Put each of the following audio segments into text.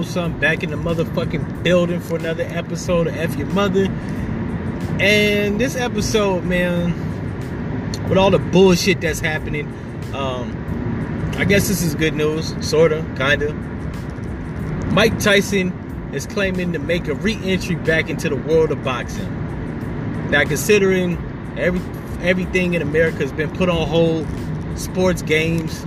Cold Sun back in the motherfucking building for another episode of F Your Mother. And this episode, man, with all the bullshit that's happening, um, I guess this is good news, sorta, kinda. Mike Tyson is claiming to make a re-entry back into the world of boxing. Now, considering every everything in America has been put on hold, sports games,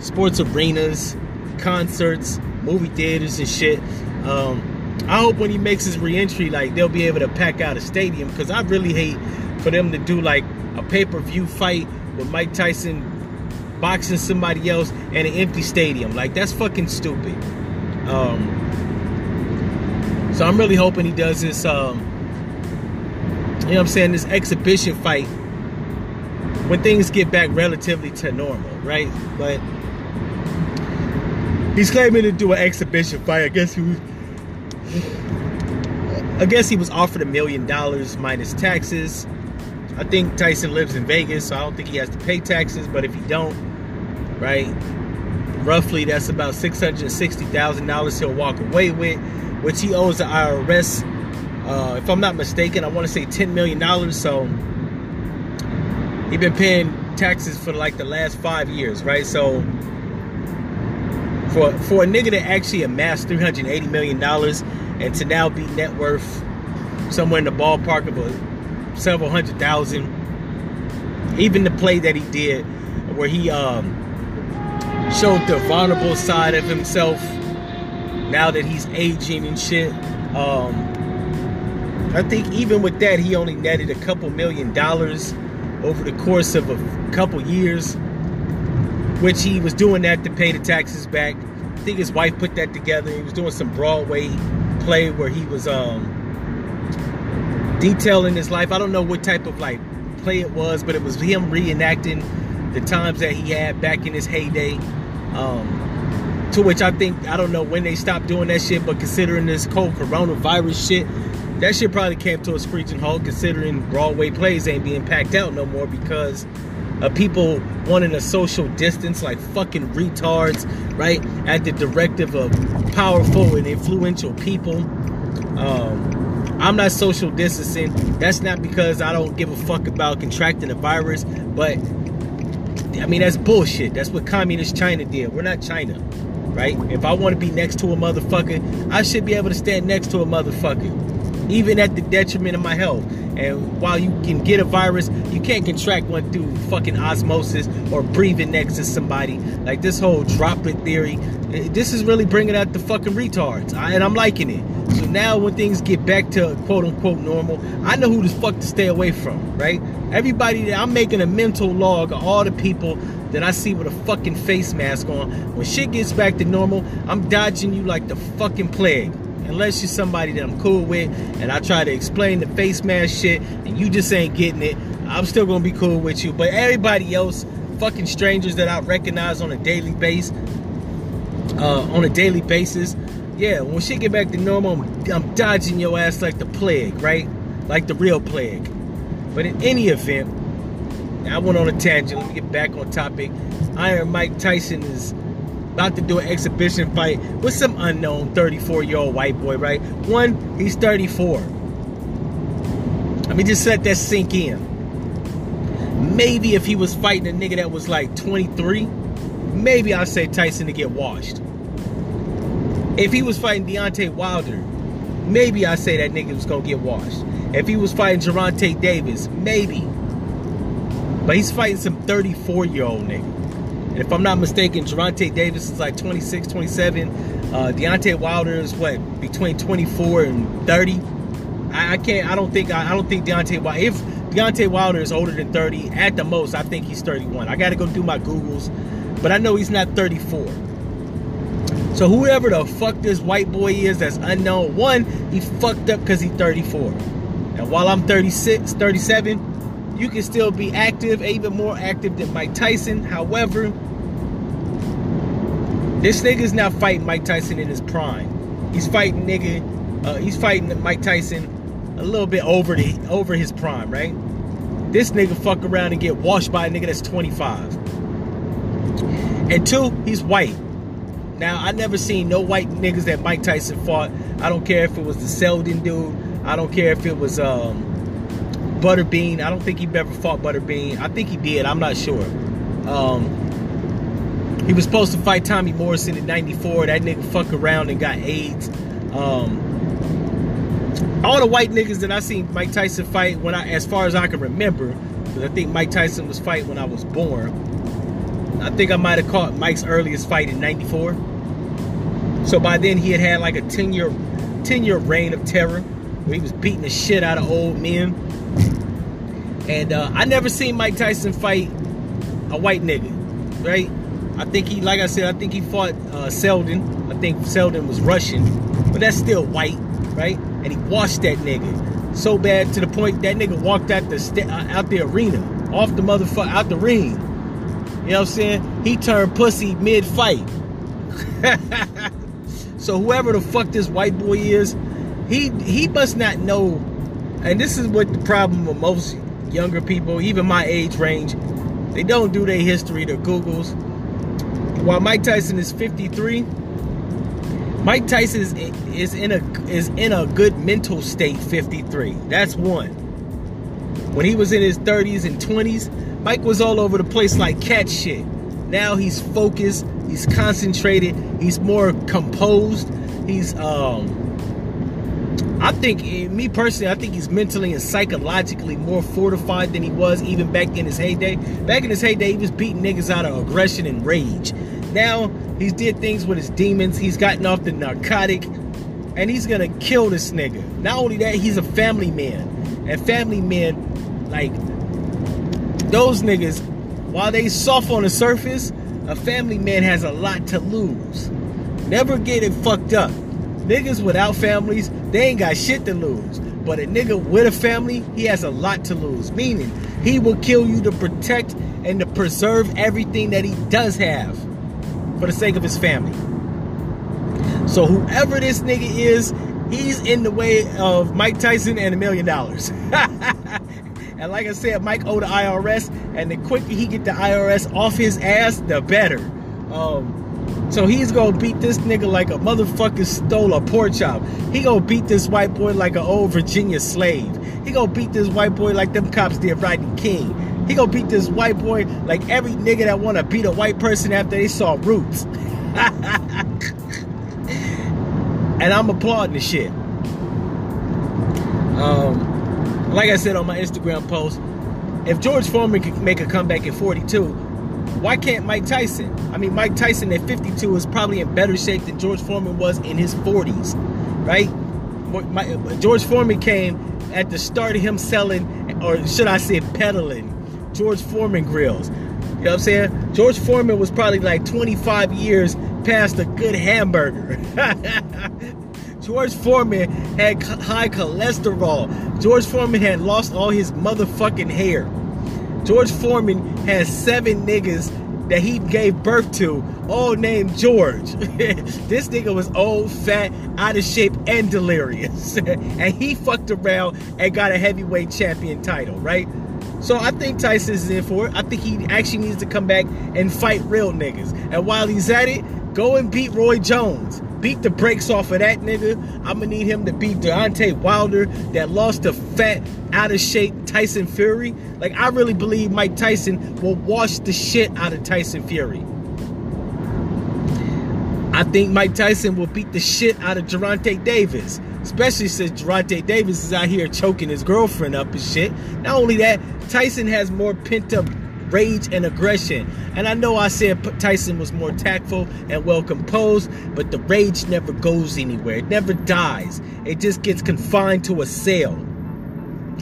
sports arenas, concerts, movie theaters and shit. Um, I hope when he makes his reentry, like they'll be able to pack out a stadium because I really hate for them to do like a pay-per-view fight with Mike Tyson boxing somebody else in an empty stadium. Like that's fucking stupid. Um, so I'm really hoping he does this. Um, you know what I'm saying? This exhibition fight when things get back relatively to normal, right? But he's claiming to do an exhibition fight. I guess he was. I guess he was offered a million dollars minus taxes. I think Tyson lives in Vegas, so I don't think he has to pay taxes. But if he don't, right, roughly that's about six hundred sixty thousand dollars he'll walk away with, which he owes the IRS. Uh, if I'm not mistaken, I want to say ten million dollars. So he been paying taxes for like the last five years, right? So for for a nigga to actually amass three hundred eighty million dollars and to now be net worth somewhere in the ballpark of a several hundred thousand, even the play that he did where he um, showed the vulnerable side of himself now that he's aging and shit. Um, I think even with that, he only netted a couple million dollars over the course of a couple years, which he was doing that to pay the taxes back. I think his wife put that together. He was doing some Broadway play where he was um, detailing his life. I don't know what type of like play it was, but it was him reenacting the times that he had back in his heyday. Um, to which I think I don't know when they stopped doing that shit, but considering this cold coronavirus shit, that shit probably came to a screeching halt considering Broadway plays ain't being packed out no more because of people wanting a social distance like fucking retards, right? At the directive of powerful and influential people. Um, I'm not social distancing. That's not because I don't give a fuck about contracting the virus, but I mean, that's bullshit. That's what communist China did. We're not China, right? If I want to be next to a motherfucker, I should be able to stand next to a motherfucker even at the detriment of my health. And while you can get a virus, you can't contract one through fucking osmosis or breathing next to somebody. Like this whole droplet theory, eh, this is really bringing out the fucking retards, and I'm liking it. So now when things get back to quote unquote normal, I know who the fuck to stay away from, right? Everybody that I'm making a mental log of all the people that I see with a fucking face mask on. When shit gets back to normal, I'm dodging you like the fucking plague unless you're somebody that I'm cool with and I try to explain the face mask shit and you just ain't getting it, I'm still gonna be cool with you. But everybody else, fucking strangers that I recognize on a daily base, uh, on a daily basis, yeah, when shit get back to normal, I'm, I'm dodging your ass like the plague, right? Like the real plague. But in any event, I went on a tangent. Let me get back on topic. Iron Mike Tyson is about to do an exhibition fight with some unknown 34 year old white boy, right? One, he's 34. Let me just let that sink in. Maybe if he was fighting a nigga that was like 23, maybe I'd say Tyson to get washed. If he was fighting Deontay Wilder, maybe I'd say that nigga was gonna get washed. If he was fighting Gervonta Davis, maybe. But he's fighting some 34 year old nigga. If I'm not mistaken, Gervonta Davis is like 26, 27. Uh, Deontay Wilder is what between 24 and 30. I, I can't. I don't think. I, I don't think Deontay Wilder. If Deontay Wilder is older than 30, at the most, I think he's 31. I got to go do my googles, but I know he's not 34. So whoever the fuck this white boy is that's unknown, one, he fucked up because he's 34. And while I'm 36, 37, you can still be active, even more active than Mike Tyson. However, this nigga's not fighting Mike Tyson in his prime. He's fighting nigga. Uh, he's fighting Mike Tyson a little bit over the over his prime, right? This nigga fuck around and get washed by a nigga that's 25. And two, he's white. Now, I never seen no white niggas that Mike Tyson fought. I don't care if it was the Seldon dude. I don't care if it was um, Butterbean. I don't think he ever fought Butterbean. I think he did. I'm not sure. Um, he was supposed to fight Tommy Morrison in 94. That nigga fuck around and got AIDS. Um, all the white niggas that I seen Mike Tyson fight when I, as far as I can remember, because I think Mike Tyson was fight when I was born. I think I might have caught Mike's earliest fight in 94. So by then he had had like a 10 year 10 year reign of terror where he was beating the shit out of old men. And uh, I never seen Mike Tyson fight a white nigga, right? I think he, like I said, I think he fought uh, Seldon. I think Seldon was Russian, but that's still white, right? And he washed that nigga so bad to the point that nigga walked out the st- uh, out the arena, off the motherfucker, out the ring. You know what I'm saying? He turned pussy mid fight. so whoever the fuck this white boy is, he he must not know. And this is what the problem with most younger people, even my age range, they don't do their history, their Googles. While Mike Tyson is 53, Mike Tyson is, is in a is in a good mental state 53. That's one. When he was in his 30s and 20s, Mike was all over the place like cat shit. Now he's focused, he's concentrated, he's more composed. He's um I think eh, me personally, I think he's mentally and psychologically more fortified than he was even back in his heyday. Back in his heyday, he was beating niggas out of aggression and rage. Now he's did things with his demons. He's gotten off the narcotic, and he's gonna kill this nigga. Not only that, he's a family man, and family men, like those niggas, while they soft on the surface, a family man has a lot to lose. Never get it fucked up. Niggas without families, they ain't got shit to lose. But a nigga with a family, he has a lot to lose. Meaning, he will kill you to protect and to preserve everything that he does have for the sake of his family. So whoever this nigga is, he's in the way of Mike Tyson and a million dollars. And like I said, Mike owed the IRS, and the quicker he get the IRS off his ass, the better. Um, so he's gonna beat this nigga like a motherfucker stole a pork chop. He gonna beat this white boy like an old Virginia slave. He gonna beat this white boy like them cops did Rodney King. He gonna beat this white boy like every nigga that wanna beat a white person after they saw Roots. and I'm applauding the shit. Um, like I said on my Instagram post, if George Foreman could make a comeback at 42, why can't Mike Tyson? I mean, Mike Tyson at 52 is probably in better shape than George Foreman was in his 40s, right? George Foreman came at the start of him selling, or should I say, peddling George Foreman grills. You know what I'm saying? George Foreman was probably like 25 years past a good hamburger. George Foreman had high cholesterol. George Foreman had lost all his motherfucking hair. George Foreman has seven niggas that he gave birth to, all named George. this nigga was old, fat, out of shape, and delirious. and he fucked around and got a heavyweight champion title, right? So I think Tyson's in for it. I think he actually needs to come back and fight real niggas. And while he's at it, go and beat Roy Jones. Beat the brakes off of that nigga. I'm gonna need him to beat Deontay Wilder that lost to fat, out of shape Tyson Fury. Like I really believe Mike Tyson will wash the shit out of Tyson Fury. I think Mike Tyson will beat the shit out of Gervonta Davis. Especially since Gervonta Davis is out here choking his girlfriend up and shit. Not only that, Tyson has more pent up rage and aggression. And I know I said Tyson was more tactful and well composed, but the rage never goes anywhere. It never dies. It just gets confined to a cell.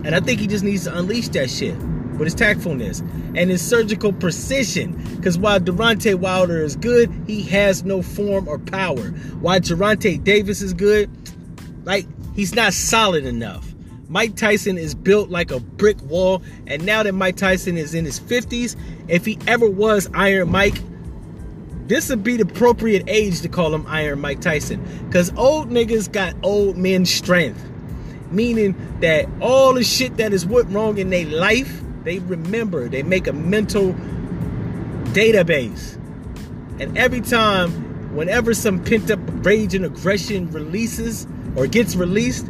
And I think he just needs to unleash that shit with his tactfulness and his surgical precision. Because while Deontay Wilder is good, he has no form or power. While Gervonta Davis is good, like he's not solid enough. Mike Tyson is built like a brick wall, and now that Mike Tyson is in his 50s, if he ever was Iron Mike, this would be the appropriate age to call him Iron Mike Tyson. Because old niggas got old men strength. Meaning that all the shit that is went wrong in their life, they remember. They make a mental database. And every time whenever some pent up rage and aggression releases or gets released,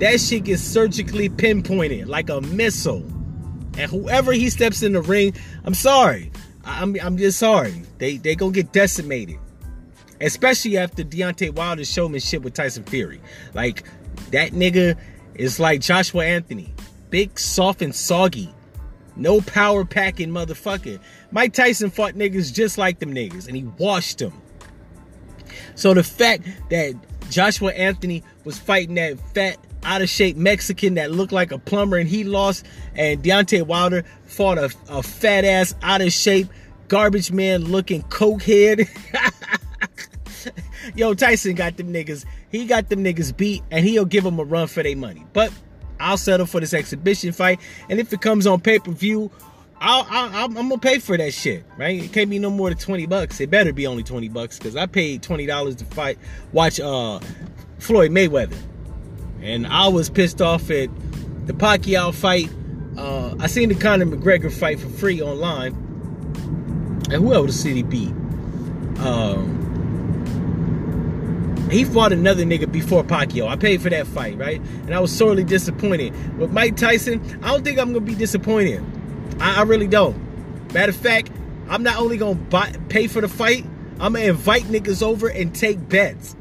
that shit gets surgically pinpointed like a missile. And whoever he steps in the ring, I'm sorry. I'm, I'm just sorry. They they gonna get decimated. Especially after Deontay Wilder's showmanship with Tyson Fury. Like, that nigga is like Joshua Anthony. Big, soft, and soggy. No power packing motherfucker. Mike Tyson fought niggas just like them niggas, and he washed them. So the fact that Joshua Anthony was fighting that fat, out of shape Mexican that looked like a plumber and he lost, and Deontay Wilder fought a, a fat ass, out of shape, garbage man looking cokehead. Yo, Tyson got them niggas. He got them niggas beat, and he'll give them a run for their money. But I'll settle for this exhibition fight, and if it comes on pay per view, I'll, i am gonna pay for that shit, right? It can't be no more than 20 bucks. It better be only 20 bucks because I paid $20 to fight, watch uh, Floyd Mayweather. And I was pissed off at the Pacquiao fight. Uh, I seen the Conor McGregor fight for free online. And who else did he beat? Um, he fought another nigga before Pacquiao. I paid for that fight, right? And I was sorely disappointed. With Mike Tyson, I don't think I'm gonna be disappointed. I, I really don't. Matter of fact, I'm not only gonna pay for the fight, I'm gonna invite niggas over and take bets.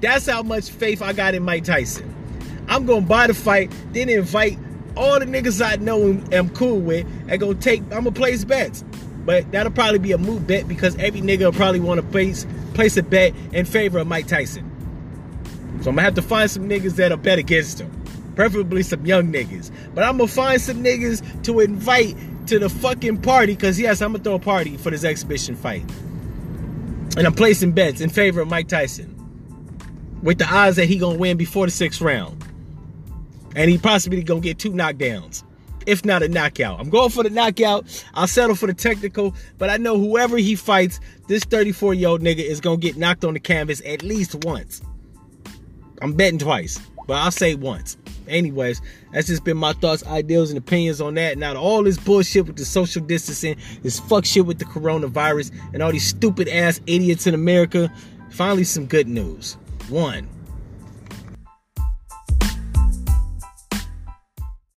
That's how much faith I got in Mike Tyson. I'm gonna buy the fight, then invite all the niggas I know and am cool with, and go take. I'm gonna place bets, but that'll probably be a move bet because every nigga will probably want to place place a bet in favor of Mike Tyson. So I'm gonna have to find some niggas that'll bet against him preferably some young niggas. But I'm gonna find some niggas to invite to the fucking party, cause yes, I'm gonna throw a party for this exhibition fight. And I'm placing bets in favor of Mike Tyson. With the odds that he gonna win before the sixth round. And he possibly gonna get two knockdowns. If not a knockout. I'm going for the knockout. I'll settle for the technical. But I know whoever he fights, this 34 year old nigga is gonna get knocked on the canvas at least once. I'm betting twice, but I'll say once. Anyways, that's just been my thoughts, ideals, and opinions on that. Now, all this bullshit with the social distancing, this fuck shit with the coronavirus, and all these stupid ass idiots in America, finally some good news. One,